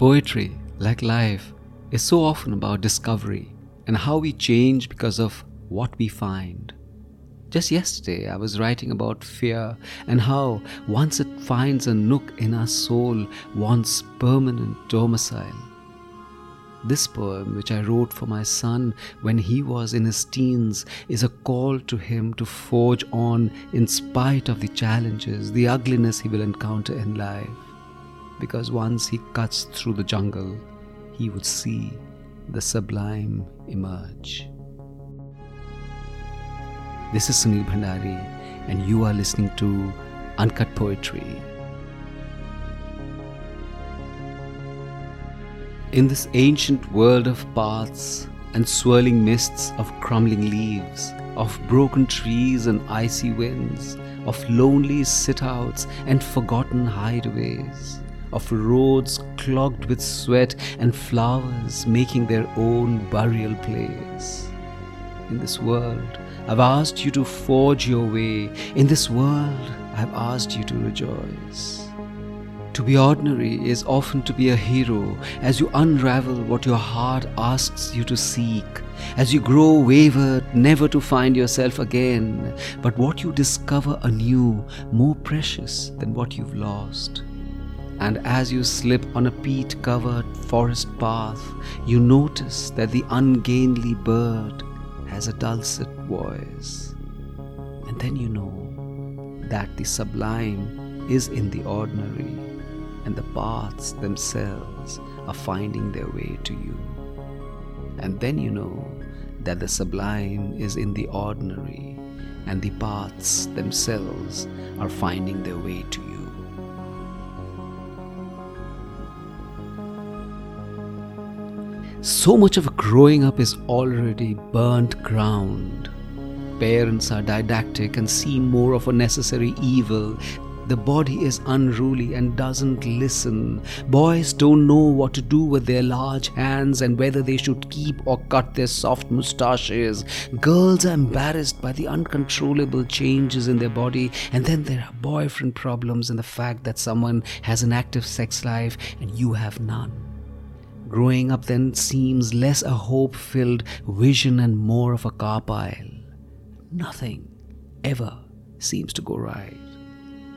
Poetry, like life, is so often about discovery and how we change because of what we find. Just yesterday, I was writing about fear and how once it finds a nook in our soul, wants permanent domicile. This poem, which I wrote for my son when he was in his teens, is a call to him to forge on in spite of the challenges, the ugliness he will encounter in life. Because once he cuts through the jungle, he would see the sublime emerge. This is Sunil Bhandari, and you are listening to Uncut Poetry. In this ancient world of paths and swirling mists of crumbling leaves, of broken trees and icy winds, of lonely sit outs and forgotten hideaways, of roads clogged with sweat and flowers making their own burial place. In this world, I've asked you to forge your way. In this world, I've asked you to rejoice. To be ordinary is often to be a hero as you unravel what your heart asks you to seek, as you grow wayward, never to find yourself again, but what you discover anew, more precious than what you've lost. And as you slip on a peat covered forest path, you notice that the ungainly bird has a dulcet voice. And then you know that the sublime is in the ordinary, and the paths themselves are finding their way to you. And then you know that the sublime is in the ordinary, and the paths themselves are finding their way to you. So much of growing up is already burnt ground. Parents are didactic and see more of a necessary evil. The body is unruly and doesn't listen. Boys don't know what to do with their large hands and whether they should keep or cut their soft mustaches. Girls are embarrassed by the uncontrollable changes in their body, and then there are boyfriend problems and the fact that someone has an active sex life and you have none. Growing up then seems less a hope filled vision and more of a car pile. Nothing ever seems to go right.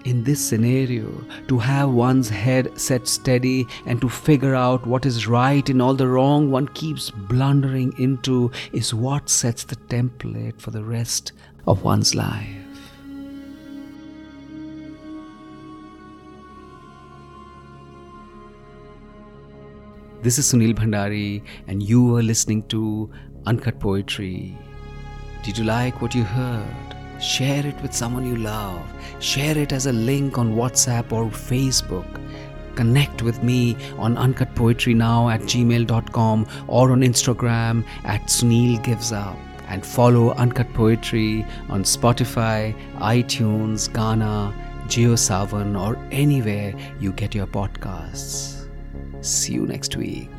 In this scenario, to have one's head set steady and to figure out what is right in all the wrong one keeps blundering into is what sets the template for the rest of one's life. This is Sunil Bhandari, and you are listening to Uncut Poetry. Did you like what you heard? Share it with someone you love. Share it as a link on WhatsApp or Facebook. Connect with me on Uncut Poetry Now at gmail.com or on Instagram at Sunil Gives Up. And follow Uncut Poetry on Spotify, iTunes, Gaana, JioSaavn, or anywhere you get your podcasts. See you next week.